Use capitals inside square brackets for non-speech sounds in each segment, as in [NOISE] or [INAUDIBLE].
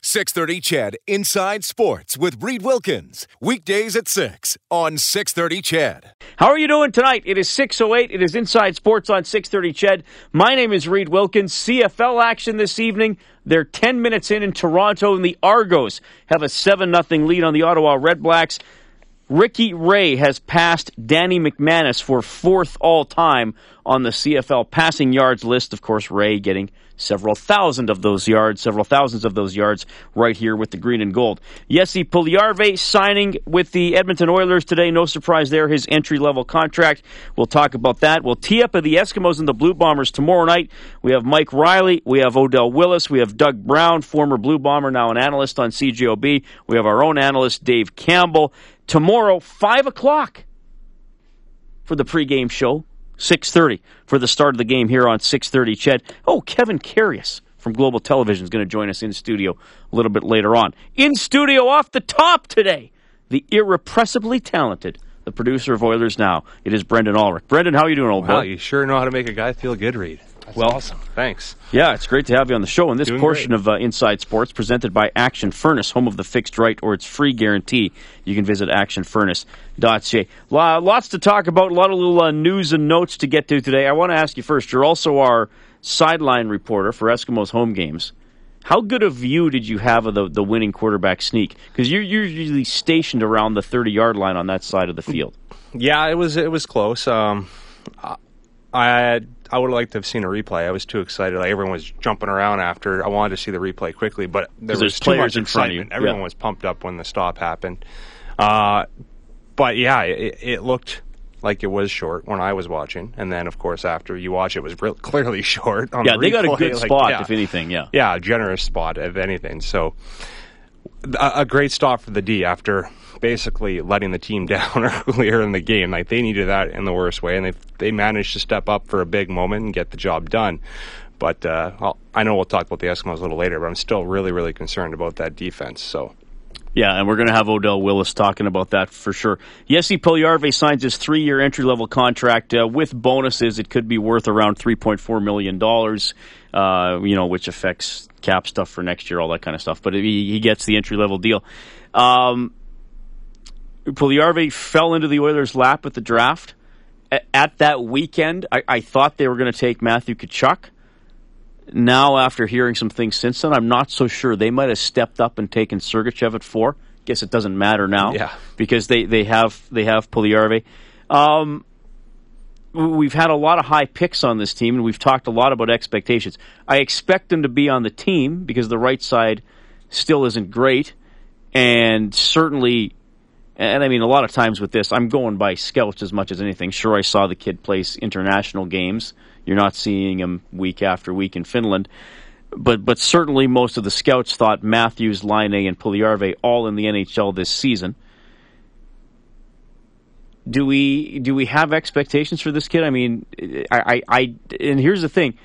630 CHED Inside Sports with Reed Wilkins. Weekdays at 6 on 630 CHED. How are you doing tonight? It is 6.08. It is Inside Sports on 630 CHED. My name is Reed Wilkins. CFL action this evening. They're 10 minutes in in Toronto, and the Argos have a 7 0 lead on the Ottawa Red Blacks. Ricky Ray has passed Danny McManus for fourth all time on the CFL passing yards list. Of course, Ray getting several thousand of those yards, several thousands of those yards right here with the green and gold. Jesse Puljujarvi signing with the Edmonton Oilers today. No surprise there, his entry level contract. We'll talk about that. We'll tee up of the Eskimos and the Blue Bombers tomorrow night. We have Mike Riley, we have Odell Willis, we have Doug Brown, former Blue Bomber, now an analyst on CJOB. We have our own analyst, Dave Campbell tomorrow, 5 o'clock for the pregame show. 6.30 for the start of the game here on 6.30 Ched. Oh, Kevin Karius from Global Television is going to join us in studio a little bit later on. In studio off the top today, the irrepressibly talented, the producer of Oilers Now. It is Brendan Ulrich. Brendan, how are you doing, old wow, boy? you sure know how to make a guy feel good, Reed. That's well, awesome. Thanks. Yeah, it's great to have you on the show. And this Doing portion great. of uh, Inside Sports presented by Action Furnace, home of the fixed right or its free guarantee. You can visit actionfurnace.ca. Lots to talk about, a lot of little uh, news and notes to get to today. I want to ask you first, you're also our sideline reporter for Eskimos home games. How good a view did you have of the, the winning quarterback sneak? Because you're, you're usually stationed around the 30 yard line on that side of the field. Yeah, it was it was close. Um, I I would have liked to have seen a replay. I was too excited. Like everyone was jumping around after. I wanted to see the replay quickly, but there was too much in front of you. Everyone Yeah. was pumped up when the stop happened. Uh, but yeah, it, it looked like it was short when I was watching, and then of course after you watch it, it was real, [LAUGHS] clearly short. On Yeah, the they got a good [LAUGHS] Like, spot, yeah. if anything, yeah. Yeah, a generous spot, if anything. So, a, a great stop for the D after basically letting the team [LAUGHS] down earlier in the game. Like they needed that in the worst way, and they they managed to step up for a big moment and get the job done. But uh, I know we'll talk about the Eskimos a little later, but I'm still really, really concerned about that defense. So. Yeah, and we're going to have Odell Willis talking about that for sure. Jesse Puljujarvi signs his three-year entry-level contract uh, with bonuses. It could be worth around three point four million dollars. Uh, you know, which affects cap stuff for next year, all that kind of stuff. But he, he gets the entry-level deal. Um, fell into the Oilers' lap at the draft. A- At that weekend, I, I thought they were going to take Matthew Tkachuk now after hearing some things since then, I'm not so sure. They might have stepped up and taken Sergachev at four. Guess it doesn't matter now, Yeah. because they, they have they have Puljujarvi. Um, we've had a lot of high picks on this team, and we've talked a lot about expectations. I expect them to be on the team because the right side still isn't great, and certainly. And I mean, a lot of times with this, I'm going by scouts as much as anything. Sure, I saw the kid place international games. You're not seeing him week after week in Finland, but but certainly most of the scouts thought Matthews, Laine, and Puljujarvi all in the NHL this season. Do we do we have expectations for this kid? I mean, I, I, I and here's the thing.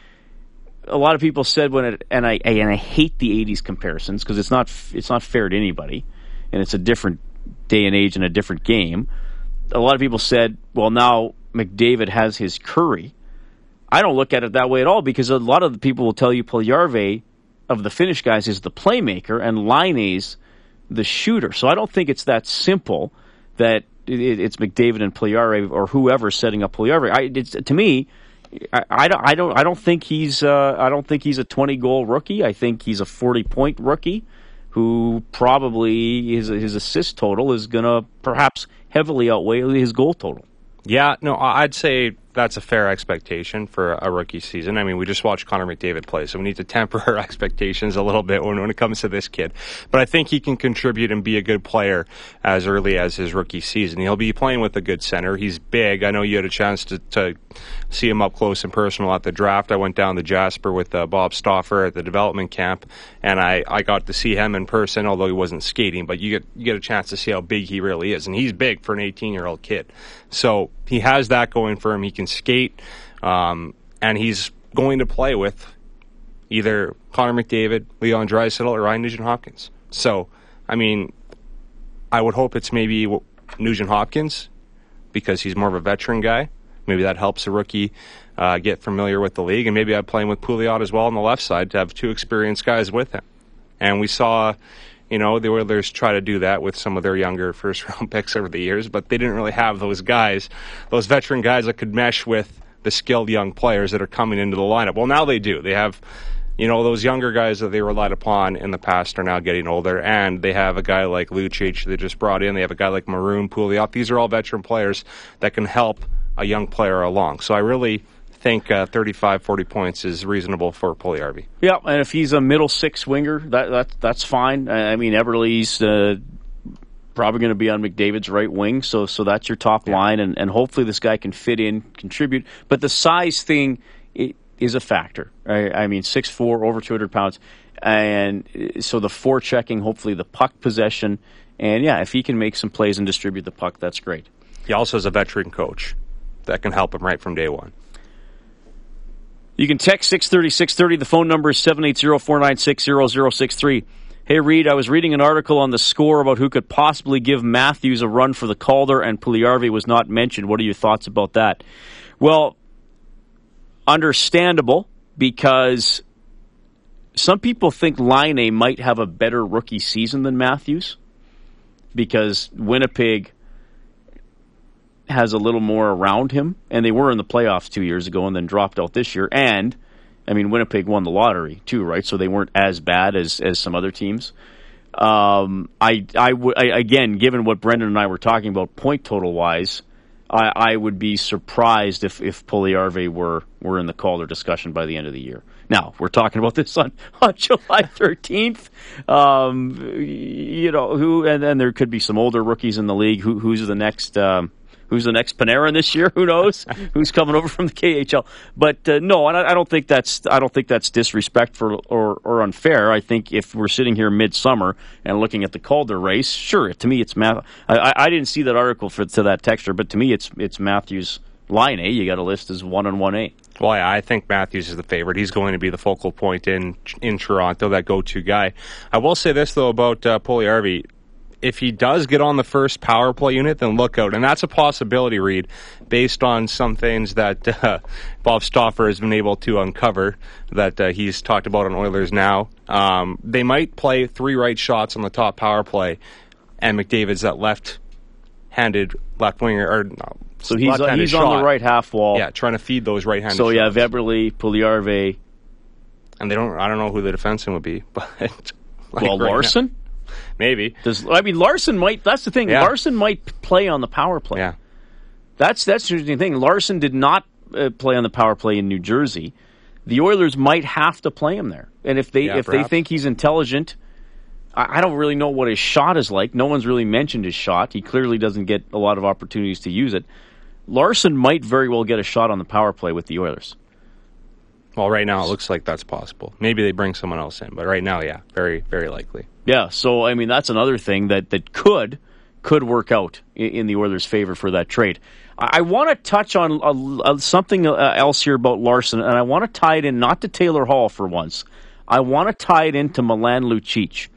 A lot of people said when it and I and I hate the '80s comparisons because it's not it's not fair to anybody, and it's a different day and age and a different game. A lot of people said, well, now McDavid has his Kurri. I don't look at it that way at all because a lot of the people will tell you Puljujärvi of the Finnish guys is the playmaker and Laine's the shooter. So I don't think it's that simple that it, it- it's McDavid and Puljujärvi or whoever setting up Puljujärvi. I, it's, to me, I, I don't, I don't, I don't think he's, uh, I don't think he's a twenty goal rookie. I think he's a forty point rookie who probably his his assist total is going to perhaps heavily outweigh his goal total. Yeah, no, I'd say that's a fair expectation for a rookie season. I mean, we just watched Connor McDavid play, so we need to temper [LAUGHS] our expectations a little bit when, when it comes to this kid. But I think he can contribute and be a good player as early as his rookie season. He'll be playing with a good center. He's big. I know you had a chance to, to see him up close and personal at the draft. I went down to Jasper with uh, Bob Stauffer at the development camp, and I, I got to see him in person, although he wasn't skating. But you get you get a chance to see how big he really is, and he's big for an 18 year old kid. So he has that going for him. He can skate, um, and he's going to play with either Connor McDavid, Leon Draisaitl, or Ryan Nugent Hopkins. So, I mean, I would hope it's maybe Nugent Hopkins because he's more of a veteran guy. Maybe that helps a rookie uh, get familiar with the league, and maybe I'd play him with Pouliot as well on the left side to have two experienced guys with him. And we saw, you know, the Oilers try to do that with some of their younger first [LAUGHS] round picks over the years, but they didn't really have those guys, those veteran guys that could mesh with the skilled young players that are coming into the lineup. Well, now they do. They have you know, those younger guys that they relied upon in the past are now getting older, and they have a guy like Lucic they just brought in. They have a guy like Maroon, Pouliot. These are all veteran players that can help a young player along. So I really think uh, 35, 40 points is reasonable for Puljujarvi. Yeah, and if he's a middle six winger, that, that that's fine. I mean, Eberle's uh, probably going to be on McDavid's right wing, so so that's your top yeah. line, and, and hopefully this guy can fit in, contribute. But the size thing, is a factor. Right? I mean, six four, over 200 pounds. And so the forechecking, hopefully the puck possession. And yeah, if he can make some plays and distribute the puck, that's great. He also has a veteran coach that can help him right from day one. You can text 630 630. The phone number is 780 496 0063. Hey, Reed, I was reading an article on the score about who could possibly give Matthews a run for the Calder, and Puljujarvi was not mentioned. What are your thoughts about that? Well, understandable because some people think Laine might have a better rookie season than Matthews because Winnipeg has a little more around him, and they were in the playoffs two years ago and then dropped out this year. And I mean, Winnipeg won the lottery too, right? So they weren't as bad as as some other teams. Um, I, I, w- I again, given what Brendan and I were talking about, point total wise, I, I would be surprised if if Puljujarvi were were in the Calder discussion by the end of the year. Now we're talking about this on, [LAUGHS] on July 13th. Um, you know who, and then there could be some older rookies in the league. Who, who's the next? Um, who's the next Panarin this year? [LAUGHS] Who knows? who's coming over from the KHL? But uh, no, I, I, don't think that's I don't think that's disrespectful or, or unfair. I think if we're sitting here midsummer and looking at the Calder race, sure, to me it's Math. I, I didn't see that article for to that texture, but to me it's it's Matthews Laine. You got a list as one and one A. Well, I think Matthews is the favorite. He's going to be the focal point in in Toronto, that go-to guy. I will say this though about uh, Puljujarvi if he does get on the first power play unit, then look out. And that's a possibility, Reed, based on some things that [LAUGHS] uh, Bob Stauffer has been able to uncover that uh, he's talked about on Oilers now. Um, they might play three right shots on the top power play, and McDavid's that left handed left winger. Or, no, so he's, uh, he's on the right half wall. Yeah, trying to feed those right handed So you have Eberle, Puljujarvi. And they don't. I don't know who the defenseman would be, [LAUGHS] but like well, right Larsson. Now. Maybe. Does I mean Larsson might? That's the thing. Yeah. Larsson might play on the power play. Yeah. That's that's the interesting thing. Larsson did not uh, play on the power play in New Jersey. The Oilers might have to play him there, and if they yeah, if perhaps. they think he's intelligent, I, I don't really know what his shot is like. No one's really mentioned his shot. He clearly doesn't get a lot of opportunities to use it. Larsson might very well get a shot on the power play with the Oilers. Well, right now it looks like that's possible. Maybe they bring someone else in, but right now, yeah, very, very likely. Yeah, so I mean that's another thing that that could could work out in, in the Oilers' favor for that trade. I, I want to touch on something uh, else here about Larsson, and I want to tie it in not to Taylor Hall for once. I want to tie it into Milan Lucic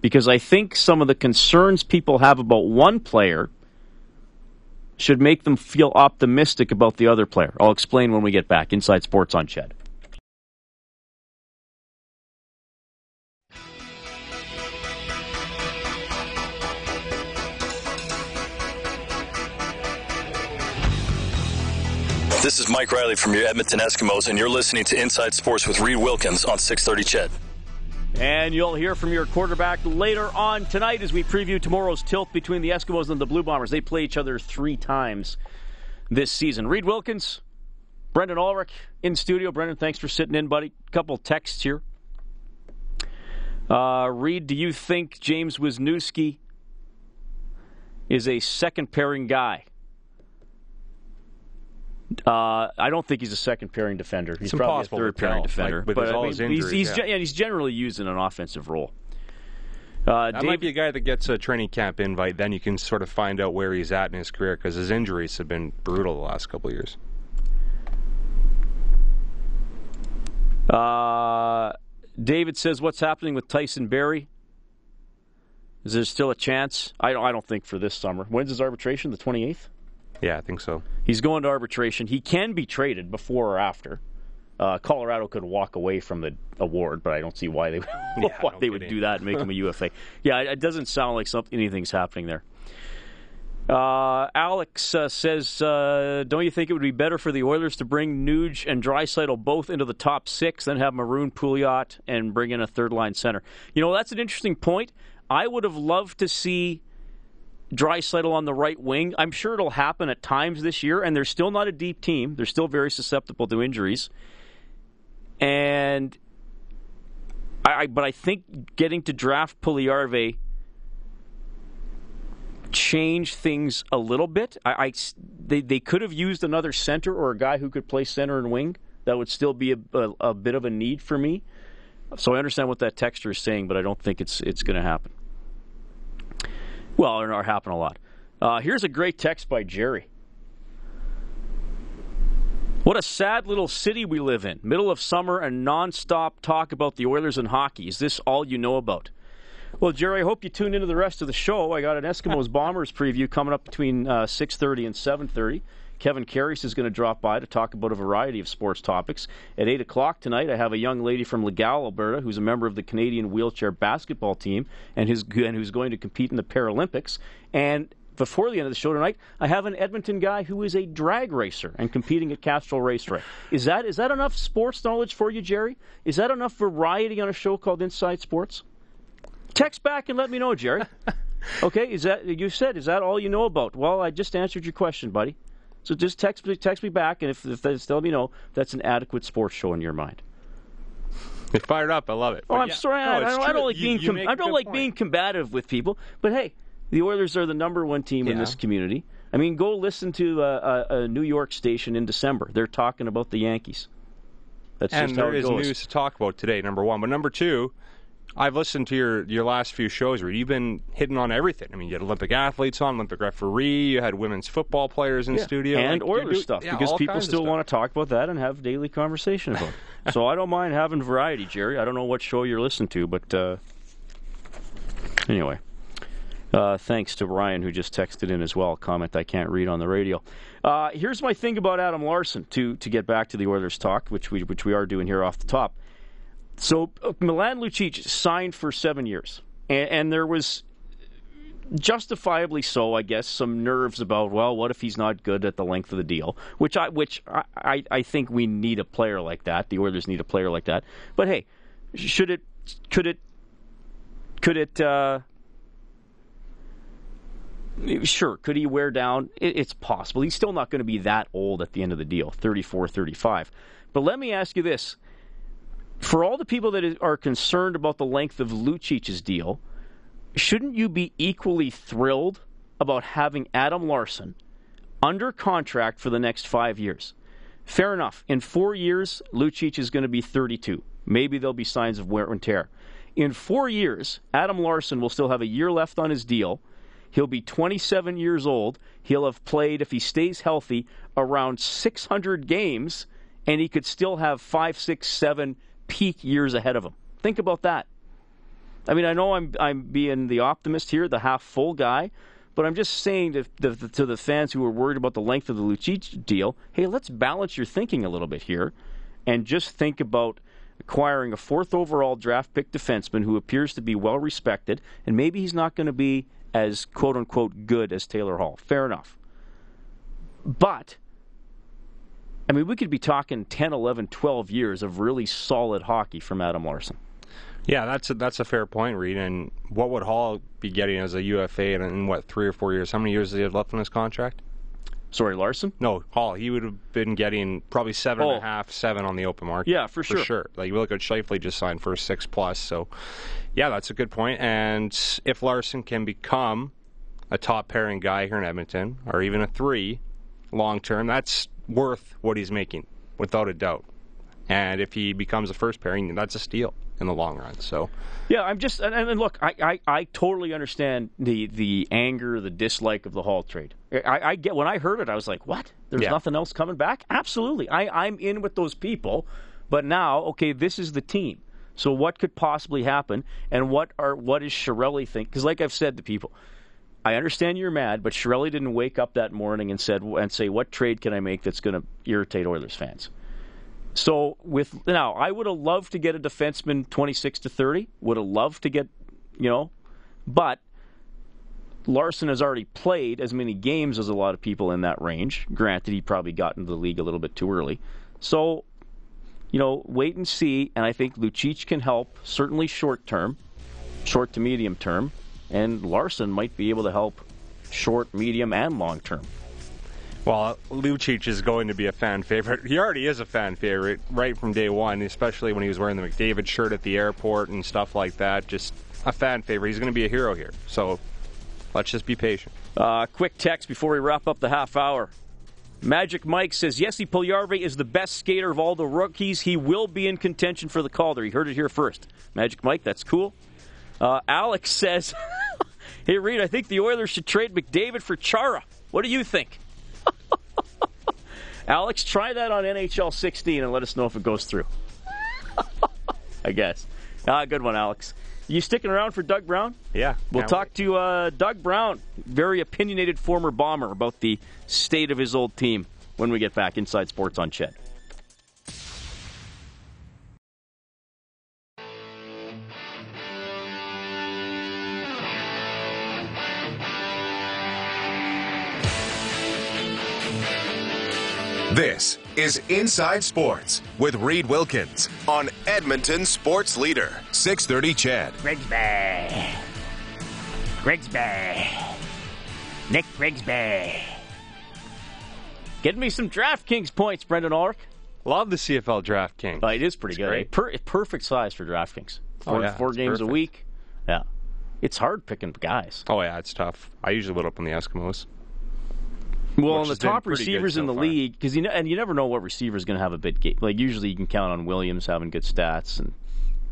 because I think some of the concerns people have about one player should make them feel optimistic about the other player. I'll explain when we get back. Inside Sports on CHED. This is Mike Riley from your Edmonton Eskimos, and you're listening to Inside Sports with Reed Wilkins on 630 CHED. And you'll hear from your quarterback later on tonight as we preview tomorrow's tilt between the Eskimos and the Blue Bombers. They play each other three times this season. Reed Wilkins, Brendan Ulrich in studio. Brendan, thanks for sitting in, buddy. Couple texts here. Uh, Reed, do you think James Wisniewski is a second pairing guy? Uh, I don't think he's a second pairing defender. He's It's probably a third pairing defender. like, but I mean, his he's, injuries, he's, yeah. he's generally used in an offensive role. Uh, That Dave, might be a guy that gets a training camp invite. Then you can sort of find out where he's at in his career because his injuries have been brutal the last couple of years. Uh, David says, "What's happening with Tyson Barrie? Is there still a chance? I don't. I don't think for this summer. When's his arbitration? The twenty eighth. Yeah, I think so. He's going to arbitration. He can be traded before or after. Uh, Colorado could walk away from the award, but I don't see why they [LAUGHS] why no they would kidding. do that and make him a UFA. [LAUGHS] Yeah, it, it doesn't sound like something anything's happening there. Uh, Alex uh, says, uh, "Don't you think it would be better for the Oilers to bring Nuge and Draisaitl both into the top six, then have Maroon Pouliot and bring in a third line center?" You know, that's an interesting point. I would have loved to see Draisaitl on the right wing. I'm sure it'll happen at times this year, and they're still not a deep team. They're still very susceptible to injuries, and I, I but I think getting to draft Puljujarvi change things a little bit. I, I- they they could have used another center or a guy who could play center and wing. That would still be a, a, a bit of a need for me. So I understand what that texture is saying, but I don't think it's it's going to happen. Well, or happen a lot. Uh, here's a great text by Jerry. What a sad little city we live in. Middle of summer and nonstop talk about the Oilers and hockey. Is this all you know about? Well, Jerry, I hope you tuned into the rest of the show. I got an Eskimos [LAUGHS] Bombers preview coming up between uh, 6.30 and 7.30. Kevin Karius is going to drop by to talk about a variety of sports topics. At 8 o'clock tonight, I have a young lady from Legal, Alberta, who's a member of the Canadian wheelchair basketball team and, who's, and who's going to compete in the Paralympics. And before the end of the show tonight, I have an Edmonton guy who is a drag racer and competing at Castrol Raceway. Is that is that enough sports knowledge for you, Jerry? Is that enough variety on a show called Inside Sports? Text back and let me know, Jerry. [LAUGHS] Okay, is that you said? Is that all you know about? Well, I just answered your question, buddy. So just text me, text me back, and if, if that's, let me know that's an adequate sports show in your mind. You're fired up. I love it. Oh, But I'm yeah, sorry. no, I, I don't, I don't like You- being you com- make I a don't like point. being combative with people. But hey, the Oilers are the number one team in this community. I mean, go listen to a, a, a New York station in December. They're talking about the Yankees. That's and just how there it is goes. news to talk about today. Number one, but number two, I've listened to your your last few shows where you've been hitting on everything. I mean, you had Olympic athletes on, Olympic referee, you had women's football players in studio, and Like, Oilers stuff yeah, because people still want to talk about that and have daily conversation about it. so I don't mind having variety, Jerry. I don't know what show you're listening to, but uh, anyway. Uh, thanks to Ryan who just texted in as well. Comment I can't read on the radio. Uh, here's my thing about Adam Larsson. To to get back to the Oilers talk, which we which we are doing here off the top. So uh, Milan Lucic signed for seven years, and, and there was justifiably so, I guess, some nerves about well, what if he's not good at the length of the deal? Which I which I, I, think we need a player like that. The Oilers need a player like that. But hey, should it could it could it uh, sure could he wear down? It, it's possible. He's still not going to be that old at the end of the deal, 34, 35. But let me ask you this. For all the people that are concerned about the length of Lucic's deal, shouldn't you be equally thrilled about having Adam Larsson under contract for the next five years? Fair enough. In four years, Lucic is going to be 32. Maybe there'll be signs of wear and tear. In four years, Adam Larsson will still have a year left on his deal. He'll be 27 years old. He'll have played, if he stays healthy, around 600 games, and he could still have five, six, seven peak years ahead of him. Think about that. I mean, I know I'm I'm being the optimist here, the half full guy, but I'm just saying to the, to the fans who are worried about the length of the Lucic deal, hey, let's balance your thinking a little bit here, and just think about acquiring a fourth overall draft pick defenseman who appears to be well respected, and maybe he's not going to be as quote unquote good as Taylor Hall. Fair enough, but. I mean, we could be talking 10, 11, 12 years of really solid hockey from Adam Larsson. Yeah, that's a, that's a fair point, Reed. And what would Hall be getting as a UFA in, in what three or four years? How many years does he have left on his contract? Sorry, Larsson. No, Hall. He would have been getting probably seven Oh. and a oh. half, seven on the open market. Yeah, for sure. For sure. Like you look at Scheifele just signed for a six plus. So, yeah, that's a good point. And if Larsson can become a top pairing guy here in Edmonton, or even a three, long term, that's worth what he's making, without a doubt. And if he becomes a first pairing, that's a steal in the long run. So, Yeah, I'm just and, and look, I, I, I totally understand the the anger, the dislike of the Hall trade. I, I get when I heard it, I was like, "What? There's Yeah. nothing else coming back?" Absolutely, I I'm in with those people, but now, okay, this is the team. So what could possibly happen, and what are what is Chiarelli think? Because like I've said to people, I understand you're mad, but Chiarelli didn't wake up that morning and said and say, "What trade can I make that's going to irritate Oilers fans?" So with now, I would have loved to get a defenseman 26 to 30. Would have loved to get, you know, but Larsson has already played as many games as a lot of people in that range. Granted, he probably got into the league a little bit too early. So, you know, wait and see. And I think Lucic can help, certainly short term, short to medium term, and Larsson might be able to help short, medium, and long term. Well, Lucic is going to be a fan favorite. He already is a fan favorite right from day one, especially when he was wearing the McDavid shirt at the airport and stuff like that. Just a fan favorite. He's going to be a hero here. So let's just be patient. Uh, quick text before we wrap up the half hour. Magic Mike says Jesse Puljujärvi is the best skater of all the rookies. He will be in contention for the Calder. He heard it here first. Magic Mike, that's cool. Uh, Alex says, [LAUGHS] "Hey Reed, I think the Oilers should trade McDavid for Chara. What do you think?" [LAUGHS] Alex, try that on NHL 16 and let us know if it goes through. [LAUGHS] I guess. Ah, good one, Alex. You sticking around for Doug Brown? Yeah. We'll talk wait. to uh, Doug Brown, very opinionated former bomber, about the state of his old team when we get back inside sports on Ched. This is Inside Sports with Reed Wilkins on Edmonton Sports Leader 630 CHED. Grigsby. Grigsby. Nick Grigsby. Getting me some DraftKings points, Brendan Ulrich. Love the CFL DraftKings. Uh, it is pretty It's good. great. eh? Per- perfect size for DraftKings. Four, Oh, yeah, four it's games a week. Yeah. It's hard picking guys. Oh, yeah, it's tough. I usually load up on the Eskimos. Well, and the top receivers in so the far. league, because you know, and you never know what receiver is going to have a big game. Like usually, you can count on Williams having good stats and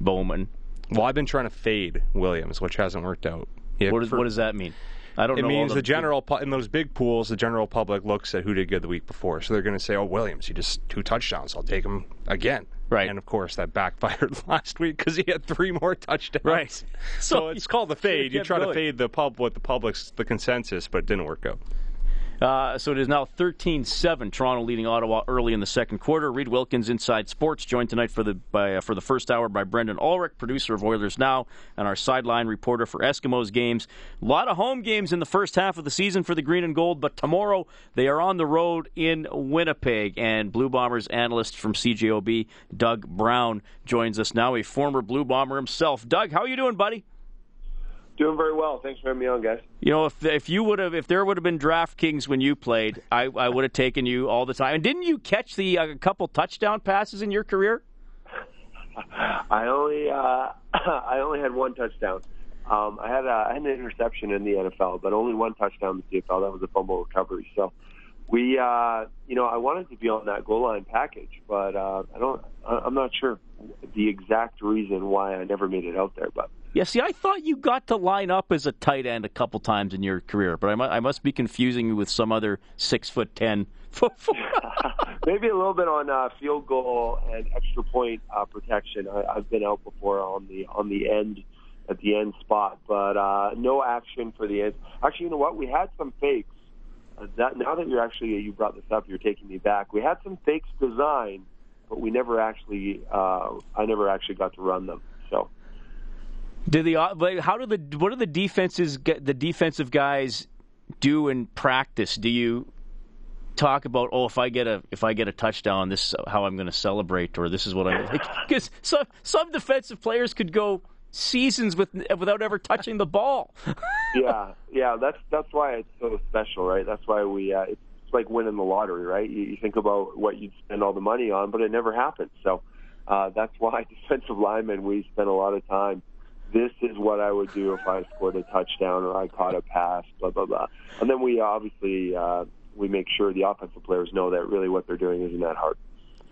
Bowman. Well, I've been trying to fade Williams, which hasn't worked out. Yeah, What, does, for- what does that mean? I don't It means the general pu- in those big pools, the general public looks at who did good the week before, so they're going to say, "Oh, Williams, he just two touchdowns. I'll take him again." Right. And of course, that backfired [LAUGHS] last week because he had three more touchdowns. Right. So, So it's called the [LAUGHS] fade. You try to fade the pub what the public's the consensus, but it didn't work out. Uh, so it is now 13-7. Toronto leading Ottawa early in the second quarter. Reed Wilkins, Inside Sports, joined tonight for the by, uh, for the first hour by Brendan Ulrich, producer of Oilers Now, and our sideline reporter for Eskimos games. A lot of home games in the first half of the season for the Green and Gold, but tomorrow they are on the road in Winnipeg. And Blue Bombers analyst from CJOB, Doug Brown, joins us now, a former Blue Bomber himself. Doug, how are you doing, buddy? Doing very well. Thanks for having me on, guys. You know, if if you would have, if there would have been DraftKings when you played, I, I would have taken you all the time. And didn't you catch the uh, couple touchdown passes in your career? [LAUGHS] I only uh, [CLEARS THROAT] I only had one touchdown. Um, I had a, I had an interception in the NFL, but only one touchdown in the CFL. That was a fumble recovery. So we, uh, you know, I wanted to be on that goal line package, but uh, I don't. I- I'm not sure the exact reason why I never made it out there. But Yeah. See, I thought you got to line up as a tight end a couple times in your career, but I, mu- I must be confusing you with some other six foot ten. [LAUGHS] [LAUGHS] maybe a little bit on uh, field goal and extra point uh, protection. I, I've been out before on the on the end at the end spot, but uh, no action for the end. Actually, you know what? We had some fakes. Uh, that now that you're actually you brought this up, you're taking me back. We had some fakes designed, but we never actually. Uh, I never actually got to run them. So. Did the uh, how do the what do the defenses get the defensive guys do in practice? Do you talk about oh if I get a if I get a touchdown this is how I'm going to celebrate or this is what I'm because some some defensive players could go seasons with without ever touching the ball. [LAUGHS] yeah, yeah. That's that's why it's so special, right? That's why we uh, it's like winning the lottery, right? You, you think about what you'd spend all the money on, but it never happens. So uh, that's why [LAUGHS] defensive linemen we spend a lot of time. This is what I would do if I scored a touchdown or I caught a pass, blah blah blah. And then we obviously uh, we make sure the offensive players know that really what they're doing isn't that hard.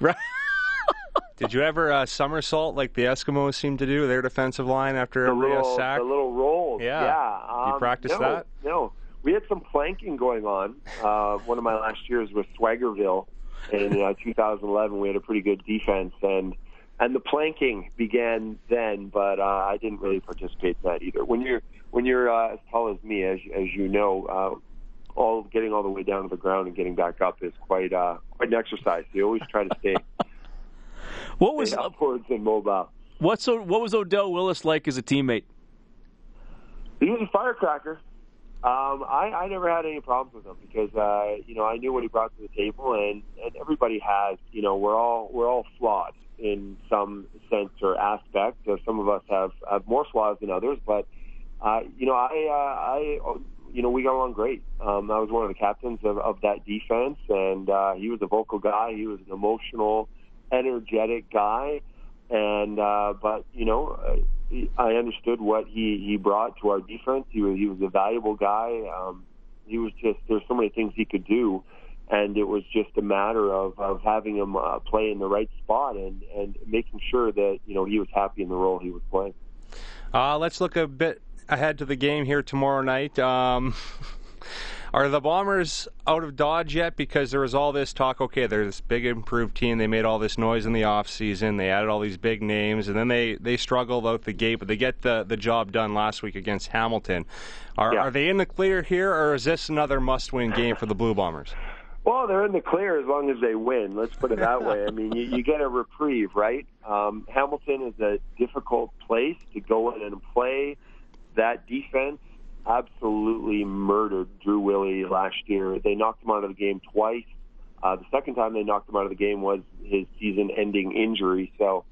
Right. [LAUGHS] Did you ever uh, somersault like the Eskimos seem to do their defensive line after the every little, sack? The little rolls. Yeah. Yeah. Um, you practice no, that? No. We had some planking going on. Uh, one of my last years was Swaggerville in uh, 2011. We had a pretty good defense, and and the planking began then, but uh, I didn't really participate in that either. When you're when you're uh, as tall as me, as as you know, uh, all getting all the way down to the ground and getting back up is quite uh, quite an exercise. You always try to stay, [LAUGHS] What was stay upwards and mobile. what's what was Odell Willis like as a teammate? He was a firecracker. Um, I, I never had any problems with him because uh, you know I knew what he brought to the table, and, and everybody has. You know, we're all we're all flawed in some sense or aspect. Uh, some of us have have more flaws than others, but uh, you know, I uh, I you know we got along great. Um, I was one of the captains of, of that defense, and he was a vocal guy. He was an emotional, energetic guy, and but you know. I understood what he he brought to our defense. He was he was a valuable guy. Um, he was just there's so many things he could do, and it was just a matter of of having him uh, play in the right spot and and making sure that you know he was happy in the role he was playing. Uh, let's look a bit ahead to the game here tomorrow night. Um, [LAUGHS] are the Bombers out of Dodge yet? Because there was all this talk. Okay, they're this big improved team. They made all this noise in the off season. They added all these big names, and then they they struggled out the gate. But they get the the job done last week against Hamilton. Are Yeah. are they in the clear here, or is this another must win game for the Blue Bombers? Well, they're in the clear as long as they win. Let's put it that [LAUGHS] way. I mean, you, you get a reprieve, right? Um, Hamilton is a difficult place to go in and play. That defense absolutely murdered Drew Willy last year. They knocked him out of the game twice. Uh, the second time they knocked him out of the game was his season-ending injury. So,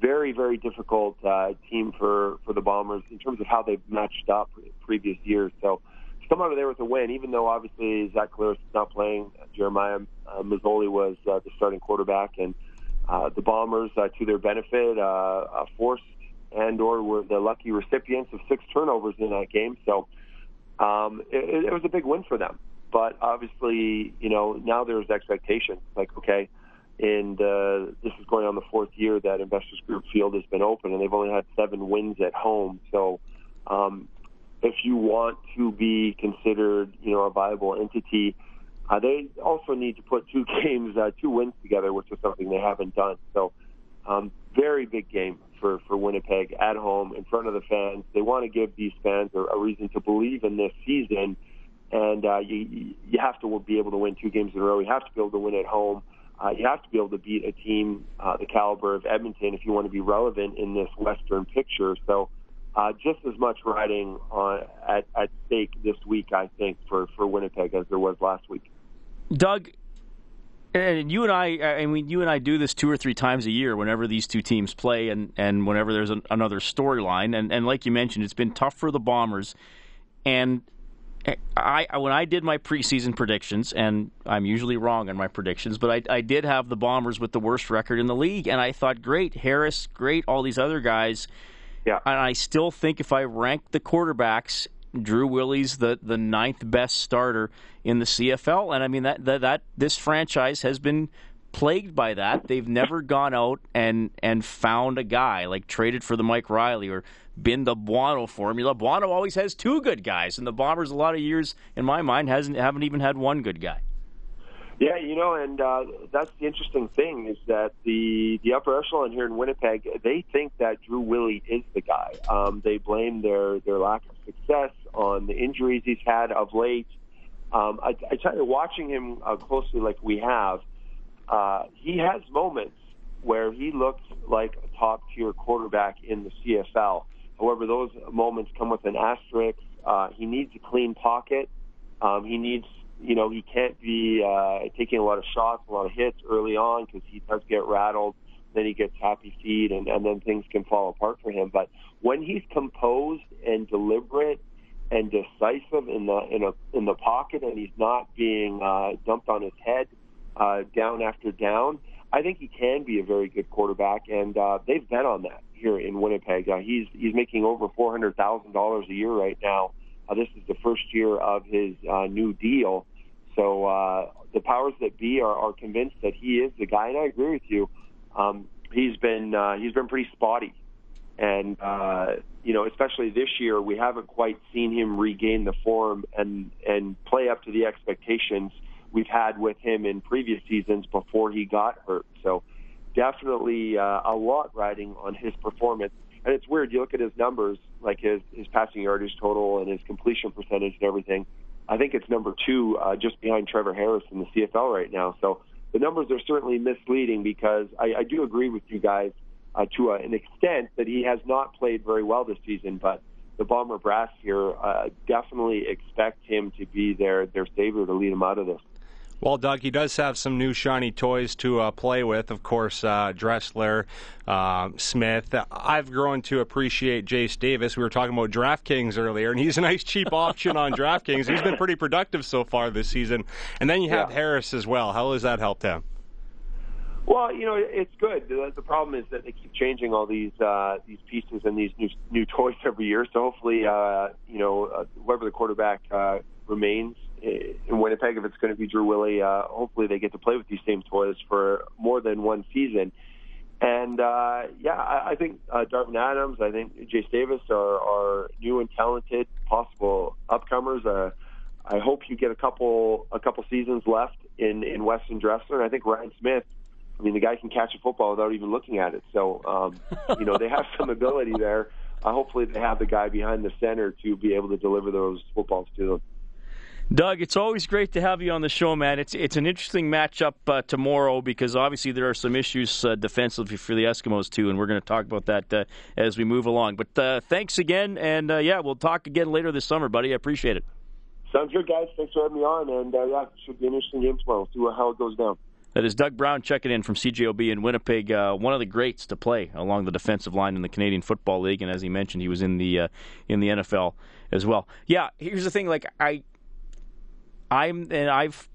very, very difficult uh, team for for the Bombers in terms of how they've matched up previous years. So, come out of there with a win, even though obviously Zach Collaros is not playing, Jeremiah uh, Masoli was uh, the starting quarterback, and uh, the Bombers, uh, to their benefit, uh, uh, forced and or were the lucky recipients of six turnovers in that game. So um, it, it was a big win for them. But obviously, you know, now there's expectations. Like, okay, and uh, this is going on the fourth year that Investors Group Field has been open, and they've only had seven wins at home. So, um, if you want to be considered, you know, a viable entity, uh, they also need to put two [LAUGHS] games, uh, two wins together, which is something they haven't done. So, um, very big game for for Winnipeg at home in front of the fans. They want to give these fans a, a reason to believe in this season, and uh, you you have to be able to win two games in a row. You have to be able to win at home. Uh, you have to be able to beat a team uh, the caliber of Edmonton if you want to be relevant in this Western picture. So, uh, just as much riding on at, at stake this week, I think, for for Winnipeg as there was last week. Doug, and you and I, I mean, you and I do this two or three times a year whenever these two teams play and, and whenever there's an, another storyline. And, and like you mentioned, it's been tough for the Bombers. And I, when I did my preseason predictions, and I'm usually wrong on my predictions, but I, I did have the Bombers with the worst record in the league. And I thought, great, Harris, great, all these other guys. Yeah. And I still think if I rank the quarterbacks, Drew Willy's the, the ninth best starter in the CFL, and I mean that, that that this franchise has been plagued by that. They've never [LAUGHS] gone out and and found a guy like traded for the Mike Riley or been the Buono formula. Buono always has two good guys, and the Bombers a lot of years, in my mind, hasn't haven't even had one good guy. Yeah, you know, and uh, that's the interesting thing is that the the upper echelon here in Winnipeg, they think that Drew Willy is the guy. Um, they blame their their lack of success on the injuries he's had of late. Um, I, I tell you, watching him uh, closely like we have, uh, he has moments where he looks like a top tier quarterback in the CFL. However, those moments come with an asterisk. Uh, he needs a clean pocket. Um, he needs you know, he can't be uh, taking a lot of shots, a lot of hits early on because he does get rattled. Then he gets happy feet, and, and then things can fall apart for him. But when he's composed and deliberate and decisive in the in a in the pocket, and he's not being uh, dumped on his head uh, down after down, I think he can be a very good quarterback, and uh, they've bet on that here in Winnipeg. Uh, he's he's making over four hundred thousand dollars a year right now. Uh, this is the first year of his uh, new deal, so uh, the powers that be are, are convinced that he is the guy. And I agree with you. Um, he's been uh, he's been pretty spotty, and uh, you know, especially this year, we haven't quite seen him regain the form and and play up to the expectations we've had with him in previous seasons before he got hurt. So definitely uh, a lot riding on his performance. And it's weird. You look at his numbers, like his his passing yardage total and his completion percentage and everything. I think it's number two, uh, just behind Trevor Harris in the CFL right now. So the numbers are certainly misleading because I, I do agree with you guys uh, to a, an extent that he has not played very well this season. But the Bomber brass here uh, definitely expect him to be their their savior to lead them out of this. Well, Doug, he does have some new shiny toys to uh, play with. Of course, uh, Dressler, uh, Smith. I've grown to appreciate Jace Davis. We were talking about DraftKings earlier, and he's a nice cheap option on DraftKings. He's been pretty productive so far this season. And then you have yeah. Harris as well. How has that helped him? Well, you know, it's good. The, the problem is that they keep changing all these uh, these pieces and these new new toys every year. So hopefully, uh, you know, uh, whoever the quarterback uh, remains in Winnipeg, if it's going to be Drew Willy, uh, hopefully they get to play with these same toys for more than one season. And uh, yeah, I, I think uh, Darvin Adams, I think Jace Davis are, are new and talented possible upcomers. Uh, I hope you get a couple a couple seasons left in in Weston Dressler. And I think Ryan Smith. I mean, the guy can catch a football without even looking at it. So, um, you know, they have [LAUGHS] some ability there. Uh, hopefully, they have the guy behind the center to be able to deliver those footballs to them. Doug, it's always great to have you on the show, man. It's it's an interesting matchup uh, tomorrow because obviously there are some issues uh, defensively for the Eskimos too, and we're going to talk about that uh, as we move along. But uh, thanks again, and uh, yeah, we'll talk again later this summer, buddy. I appreciate it. Sounds good, guys. Thanks for having me on, and uh, yeah, should be an interesting game tomorrow. We'll see how it goes down. That is Doug Brown checking in from CJOB in Winnipeg, one of the greats to play along the defensive line in the Canadian Football League, and as he mentioned, he was in the in the NFL as well. Yeah, here's the thing: like I I'm and I've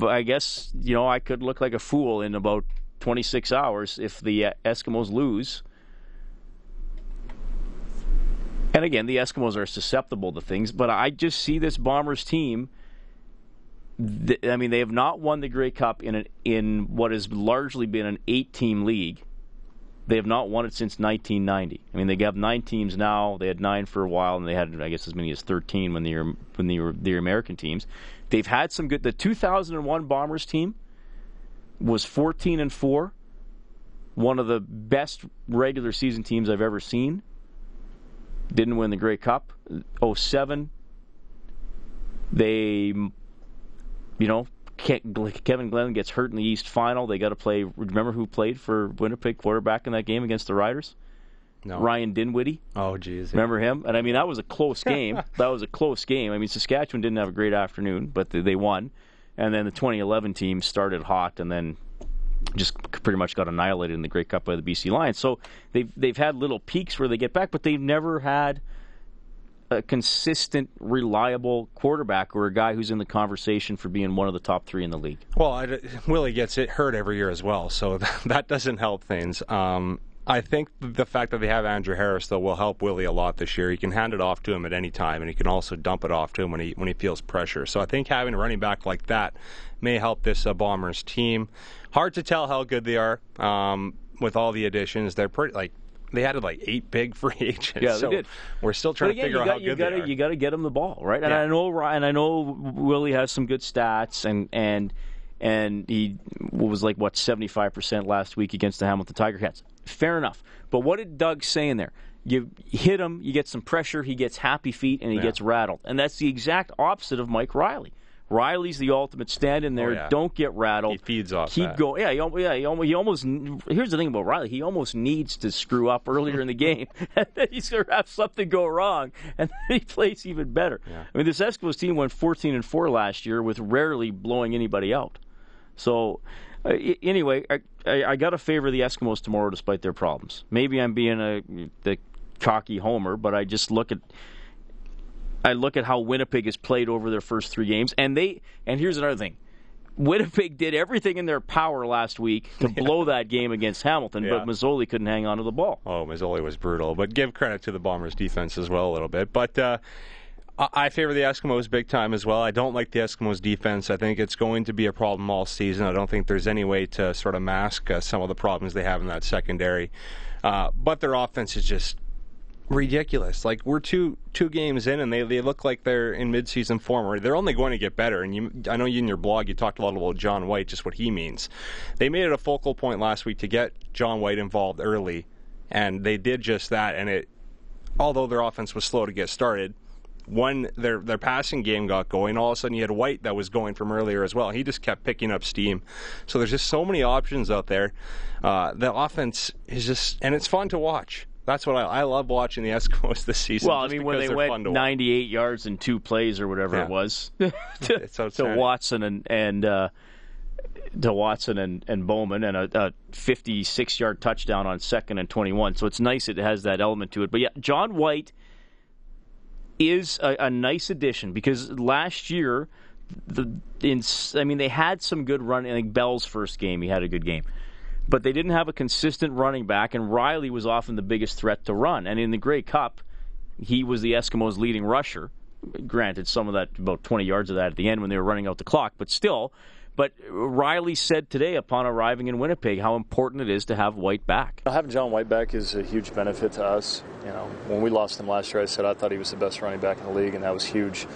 I guess you know I could look like a fool in about 26 hours if the uh, Eskimos lose. And again, the Eskimos are susceptible to things, but I just see this Bombers team. I mean, they have not won the Grey Cup in an, in what has largely been an eight-team league. They have not won it since 1990. I mean, they have nine teams now. They had nine for a while, and they had, I guess, as many as 13 when they were when they were the American teams. They've had some good. The 2001 Bombers team was 14 and four, one of the best regular season teams I've ever seen. Didn't win the Grey Cup. 07, they, you know, Kevin Glenn gets hurt in the East Final. They got to play. Remember who played for Winnipeg quarterback in that game against the Riders? No. Ryan Dinwiddie. Oh, geez. Remember him? And I mean, that was a close [LAUGHS] game. that was a close game. I mean, Saskatchewan didn't have a great afternoon, but they, they won. And then the 2011 team started hot and then just pretty much got annihilated in the Grey Cup by the BC Lions. So they've they've had little peaks where they get back, but they've never had a consistent, reliable quarterback or a guy who's in the conversation for being one of the top three in the league. Well, I, Willy gets it hurt every year as well, so [LAUGHS] that doesn't help things. Um, I think the fact that they have Andrew Harris though will help Willy a lot this year. He can hand it off to him at any time, and he can also dump it off to him when he when he feels pressure. So I think having a running back like that may help this uh, Bombers team. Hard to tell how good they are um, with all the additions. They're pretty like they added like eight big [LAUGHS] free agents. Yeah, they so did. We're still trying again, to figure got, out how good gotta, they are. You got to get them the ball, right? And yeah. I know Ryan, I know Willy has some good stats, and and and he was like what seventy five percent last week against the Hamilton Tiger Cats. Fair enough. But what did Doug say in there? You hit him, you get some pressure, he gets happy feet, and he yeah. gets rattled. And that's the exact opposite of Mike Riley. Riley's the ultimate stand in there. Oh, yeah. Don't get rattled. He feeds off. Keep that. going. Yeah, he, yeah. He almost, he almost. Here's the thing about Riley. He almost needs to screw up earlier in the [LAUGHS] game, [LAUGHS] and then he's going to have something go wrong, and then he plays even better. Yeah. I mean, this Eskimos team went 14 and four last year with rarely blowing anybody out. So uh, anyway, I, I, I got to favor the Eskimos tomorrow despite their problems. Maybe I'm being a the cocky homer, but I just look at I look at how Winnipeg has played over their first three games, and they and here's another thing. Winnipeg did everything in their power last week to [LAUGHS] blow that game against Hamilton, Yeah. but Masoli couldn't hang on to the ball. Oh, Masoli was brutal, but give credit to the Bombers' defense as well a little bit. But uh, I favor the Eskimos big time as well. I don't like the Eskimos' defense. I think it's going to be a problem all season. I don't think there's any way to sort of mask uh, some of the problems they have in that secondary. Uh, but their offense is just ridiculous. Like we're two two games in, and they, they look like they're in midseason form. Or they're only going to get better. And you, I know you in your blog you talked a lot about John White, just what he means. They made it a focal point last week to get John White involved early, and they did just that. And it, although their offense was slow to get started. When their their passing game got going, all of a sudden you had White that was going from earlier as well. He just kept picking up steam. So there's just so many options out there. Uh, the offense is just, and it's fun to watch. That's what I, I love watching the Eskimos this season. Well, I mean, when they went 98 yards in two plays or whatever Yeah. it was [LAUGHS] to, to. Watson and and uh, to Watson and, and Bowman and a, a 56 yard touchdown on second and 21. So it's nice it has that element to it. But yeah, John White is a, a nice addition because last year, the in I mean they had some good running. Think Bell's first game he had a good game but they didn't have a consistent running back, and Reilly was often the biggest threat to run. And in the Grey Cup, he was the Eskimos' leading rusher. Granted, some of that, about 20 yards of that at the end when they were running out the clock, but still. But Reilly said today, upon arriving in Winnipeg, how important it is to have White back. Having John White back is a huge benefit to us. You know, when we lost him last year, I said I thought he was the best running back in the league, and that was huge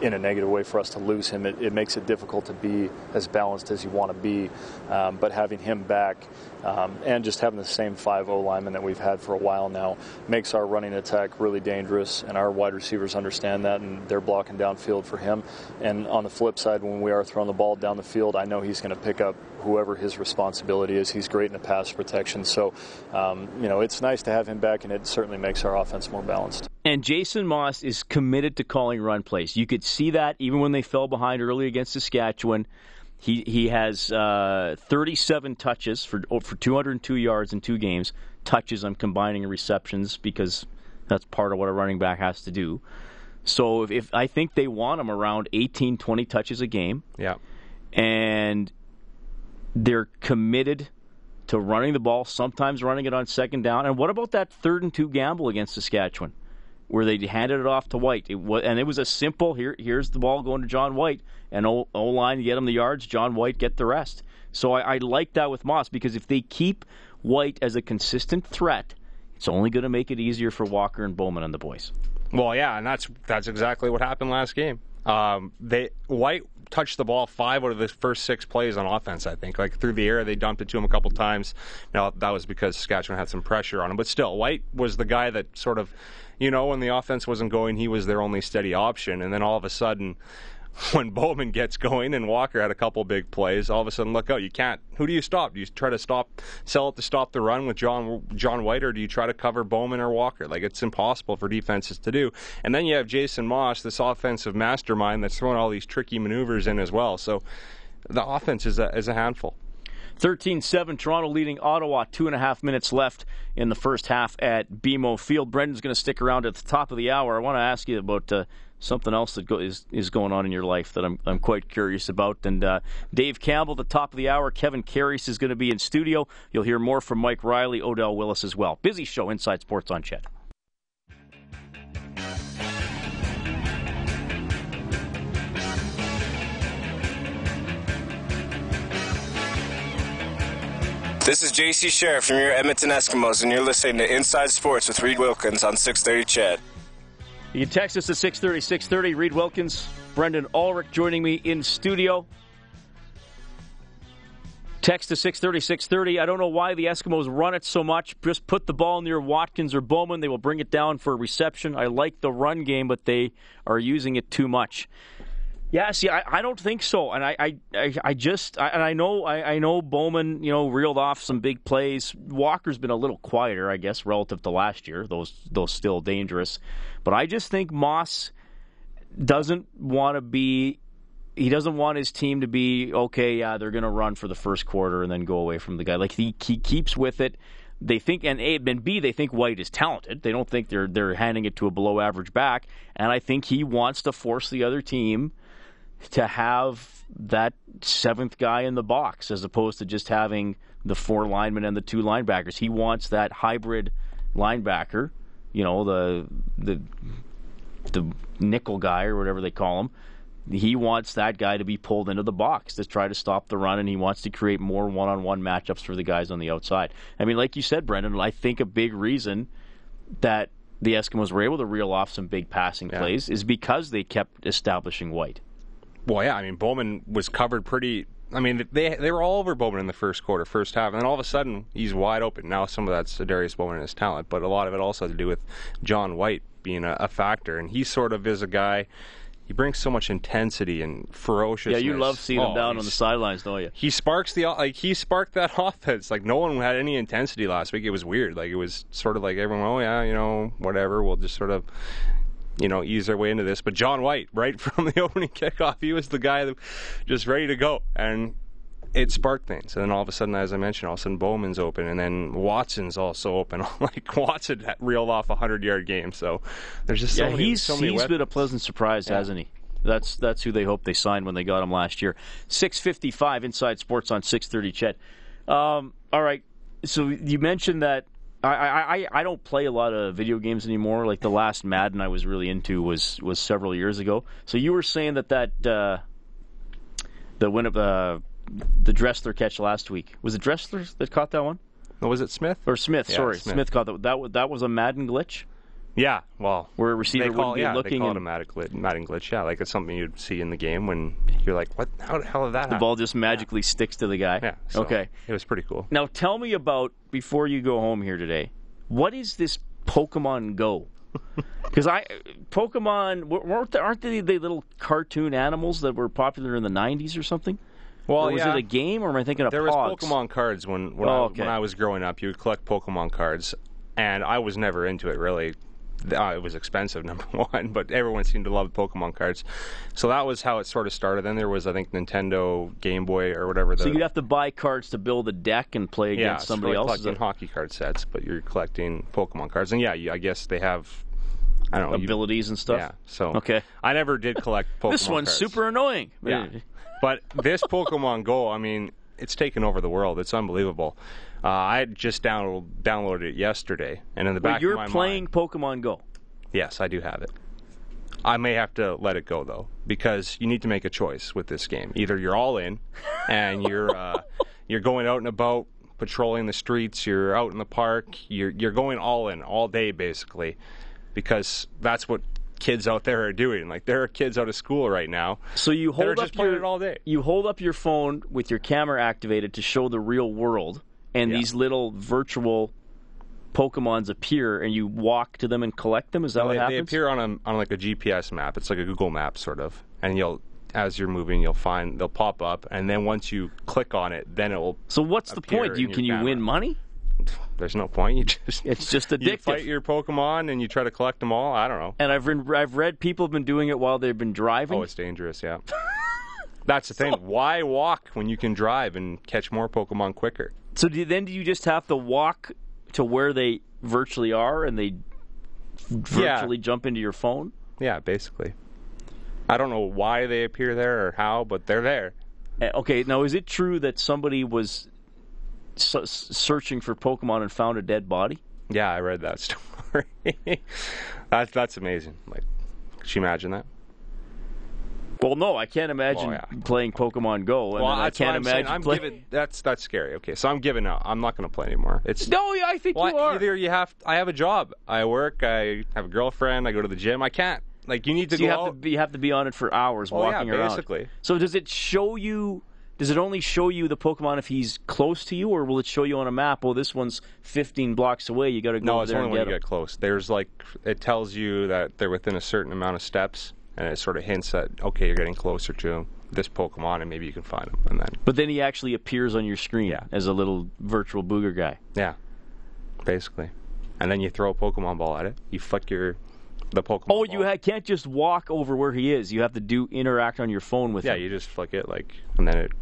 in a negative way for us to lose him. It, it makes it difficult to be as balanced as you want to be. Um, but having him back um, and just having the same 5 0 linemen that we've had for a while now makes our running attack really dangerous, and our wide receivers understand that, and they're blocking downfield for him. And on the flip side, when we are throwing the ball down the field, I know he's going to pick up whoever his responsibility is. He's great in the pass protection. So, um, you know, it's nice to have him back, and it certainly makes our offense more balanced. And Jason Maas is committed to calling run plays. You could see that even when they fell behind early against Saskatchewan. He he has uh, 37 touches for for 202 yards in two games. Touches, I'm combining receptions because that's part of what a running back has to do. So if, if I think they want him around 18, 20 touches a game, Yeah. and they're committed to running the ball, sometimes running it on second down. And what about that third and two gamble against Saskatchewan, where they handed it off to White? It was, and it was a simple here. Here's the ball going to John White, and O line get him the yards. John White get the rest. So I, I like that with Maas because if they keep White as a consistent threat, it's only going to make it easier for Walker and Bowman and the boys. Well, yeah, and that's that's exactly what happened last game. Um, they White touched the ball five out of the first six plays on offense. I think like through the air, they dumped it to him a couple times. Now that was because Saskatchewan had some pressure on him, but still, White was the guy that sort of, you know, when the offense wasn't going, he was their only steady option. And then all of a sudden, [LAUGHS] when Bowman gets going and Walker had a couple big plays, all of a sudden, look out! You can't. Who do you stop? Do you try to stop, sell it to stop the run with John John White, or do you try to cover Bowman or Walker? Like it's impossible for defenses to do. And then you have Jason Maas, this offensive mastermind that's throwing all these tricky maneuvers in as well. So the offense is a is a handful. 13 7, Toronto leading Ottawa. Two and a half minutes left in the first half at BMO Field. Brendan's going to stick around at the top of the hour. I want to ask you about uh, something else that go- is, is going on in your life that I'm, I'm quite curious about. And uh, Dave Campbell, the top of the hour. Kevin Karius is going to be in studio. You'll hear more from Mike Reilly, Odell Willis as well. Busy show, Inside Sports on CHED. This is JC Sherritt from your Edmonton Eskimos, and you're listening to Inside Sports with Reed Wilkins on 630 Ched. You can text us at 630 630. Reed Wilkins, Brendan Ulrich joining me in studio. Text to 630 630. I don't know why the Eskimos run it so much. Just put the ball near Watkins or Bowman. They will bring it down for a reception. I like the run game, but they are using it too much. Yeah, see, I, I don't think so, and I I, I, just I, and I know I, I know Bowman, you know, reeled off some big plays. Walker's been a little quieter, I guess, relative to last year. Those those still dangerous, but I just think Maas doesn't want to be. He doesn't want his team to be okay. Yeah, they're going to run for the first quarter and then go away from the guy. Like he he keeps with it. they think and A and B they think White is talented. They don't think they're they're handing it to a below average back. And I think he wants to force the other team to have that seventh guy in the box as opposed to just having the four linemen and the two linebackers. He wants that hybrid linebacker, you know, the the the nickel guy or whatever they call him. He wants that guy to be pulled into the box to try to stop the run, and he wants to create more one-on-one matchups for the guys on the outside. I mean, like you said, Brendan, I think a big reason that the Eskimos were able to reel off some big passing Yeah. plays is because they kept establishing White. Well, yeah, I mean Bowman was covered pretty. I mean they they were all over Bowman in the first quarter, first half, and then all of a sudden he's wide open. Now some of that's Adarius Bowman and his talent, but a lot of it also had to do with John White being a, a factor, and he sort of is a guy. He brings so much intensity and ferocious. Yeah, you love seeing him Oh, down on the sidelines, don't you? he sparks the like he sparked that [LAUGHS] offense. Like no one had any intensity last week. It was weird. Like it was sort of like everyone, oh yeah, you know, whatever. We'll just sort of you know ease their way into this. But John White, right [LAUGHS] from the opening kickoff, he was the guy that just ready to go, and it sparked things. And then all of a sudden, as I mentioned, all of a sudden Bowman's open, and then Watson's also open. [LAUGHS] like Watson reeled off a hundred yard game. So there's just so yeah, many. he's so many he's been a pleasant surprise, hasn't he? That's that's who they hope they signed when they got him last year. Six fifty five Inside Sports on six thirty. CHED. Um, all right. So you mentioned that I, I I don't play a lot of video games anymore. Like the last Madden I was really into was was several years ago. So you were saying that that uh, the win of uh, the Dressler catch last week was it Dressler that caught that one Oh, was it Smith? or Smith? Yeah, sorry, Smith. Smith. caught that. That was, that was a Madden glitch Yeah, well, where a receiver they call, wouldn't be yeah, looking they call and it a Madden glitch, Madden glitch. Yeah, like it's something you'd see in the game when you're like, "What? How the hell did that the happen?" ball just magically sticks to the guy. Yeah. so okay. It was pretty cool. Now tell me about before you go home here today. What is this Pokemon Go? [LAUGHS] Because I Pokemon weren't there, aren't they the little cartoon animals that were popular in the '90s or something? Well, or was yeah. it a game, or am I thinking of There was Pokemon cards when when, Oh, I, okay. when I was growing up. You would collect Pokemon cards, and I was never into it really. Uh, it was expensive, [LAUGHS] number one, but everyone seemed to love Pokemon cards. So that was how it sort of started. Then there was, I think, Nintendo Game Boy or whatever. The, So you'd have to buy cards to build a deck and play yeah, against it's somebody really else. That hockey card sets, but you're collecting Pokemon cards, and yeah, you, I guess they have. I don't know you- abilities and stuff. Yeah. So Okay. I never did collect [LAUGHS] Pokemon. This one's cards. super annoying. Yeah. [LAUGHS] But this Pokemon Go, I mean, it's taken over the world. It's unbelievable. Uh, I just download, downloaded it yesterday, and in the Well, back you're playing mind, Pokemon Go. yes, I do have it. I may have to let it go though, because you need to make a choice with this game. Either you're all in, and you're uh, [LAUGHS] you're going out and about, patrolling the streets. You're out in the park. You're you're going all in all day basically, because that's what kids out there are doing. Like there are kids out of school right now. So you hold up your all day. you hold up your phone with your camera activated to show the real world, and Yeah. these little virtual Pokemons appear, and you walk to them and collect them. Is that Well, what they, they happens? appear on a on like a GPS map. It's like a Google map sort of, and you'll as you're moving, you'll find they'll pop up, and then once you click on it, then it'll. so what's the point? You can you win money? [LAUGHS] There's no point. You just [LAUGHS] It's just you fight your Pokemon and you try to collect them all. I don't know. and I've read, I've read people have been doing it while they've been driving. Oh, it's dangerous. Yeah. [LAUGHS] That's the thing. Why walk when you can drive and catch more Pokemon quicker? So do, then do you just have to walk to where they virtually are, and they virtually jump into your phone? Yeah, basically. I don't know why they appear there or how, but they're there. Uh, Okay, now is it true that somebody was s- searching for Pokemon and found a dead body? Yeah, I read that [LAUGHS] story. that's that's amazing. Like, could you imagine that? Well, no, I can't imagine Well, yeah. playing Pokemon Go, and Well, I can't what I'm saying. imagine I'm playing. giving that's that's scary. Okay, so I'm giving up. I'm not going to play anymore. It's No, I think well, you are. Well, either you have. I have a job. I work. I have a girlfriend. I go to the gym. I can't. Like you need to So you go have to be, you have to be on it for hours Oh, yeah, walking around. basically. So does it show you? Does it only show you the Pokemon if he's close to you, or will it show you on a map? Oh, this one's 15 blocks away. You got to go there. no, it's only when you him. get close. There's like it tells you that they're within a certain amount of steps, and it sort of hints that okay, you're getting closer to this Pokemon, and maybe you can find him. And then But then he actually appears on your screen Yeah. as a little virtual booger guy. yeah, basically, and then you throw a Pokemon ball at it. You flick your the Pokemon. Oh, you ha- can't just walk over where he is. You have to do interact on your phone with it. Yeah, him. you just flick it like, and then it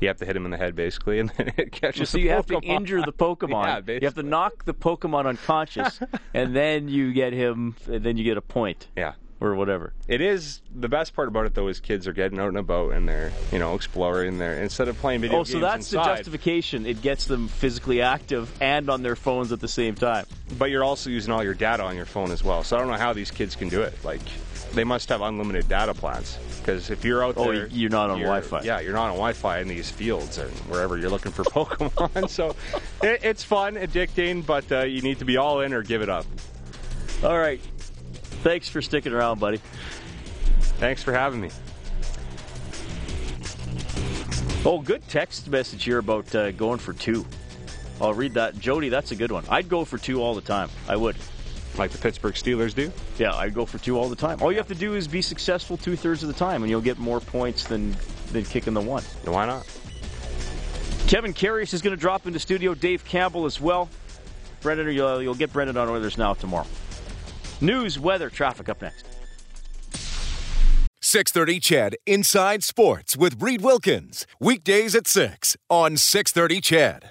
you have to hit him in the head basically, and then it catches. So the you have to Pokemon. injure the [LAUGHS] Pokemon. Yeah, you have to knock the Pokemon unconscious, [LAUGHS] and then you get him. And then you get a point Yeah. Or whatever. It is the best part about it though is kids are getting out and about and they're you know exploring there instead of playing video games. Oh, so that's the justification. It gets them physically active and on their phones at the same time. But you're also using all your data on your phone as well. So I don't know how these kids can do it. Like they must have unlimited data plans because if you're out Oh, there, you're not on you're- Wi-Fi. Yeah, you're not on Wi-Fi in these fields and wherever you're looking for [LAUGHS] Pokemon. so it, it's fun, addicting, but uh, you need to be all in or give it up. All right. Thanks for sticking around, buddy. Thanks for having me. Oh, good text message here about uh, going for two. I'll read that. Jody, that's a good one. I'd go for two all the time. I would. Like the Pittsburgh Steelers do. Yeah, I'd go for two all the time. All you have to do is be successful two thirds of the time, and you'll get more points than than kicking the one. Why not? Kevin Karius is going to drop into studio. Dave Campbell as well. Brendan, you'll, you'll get Brendan on Oilers Now tomorrow. News, weather, traffic up next. 630 CHED Inside Sports with Reed Wilkins. Weekdays at 6 on 630 CHED.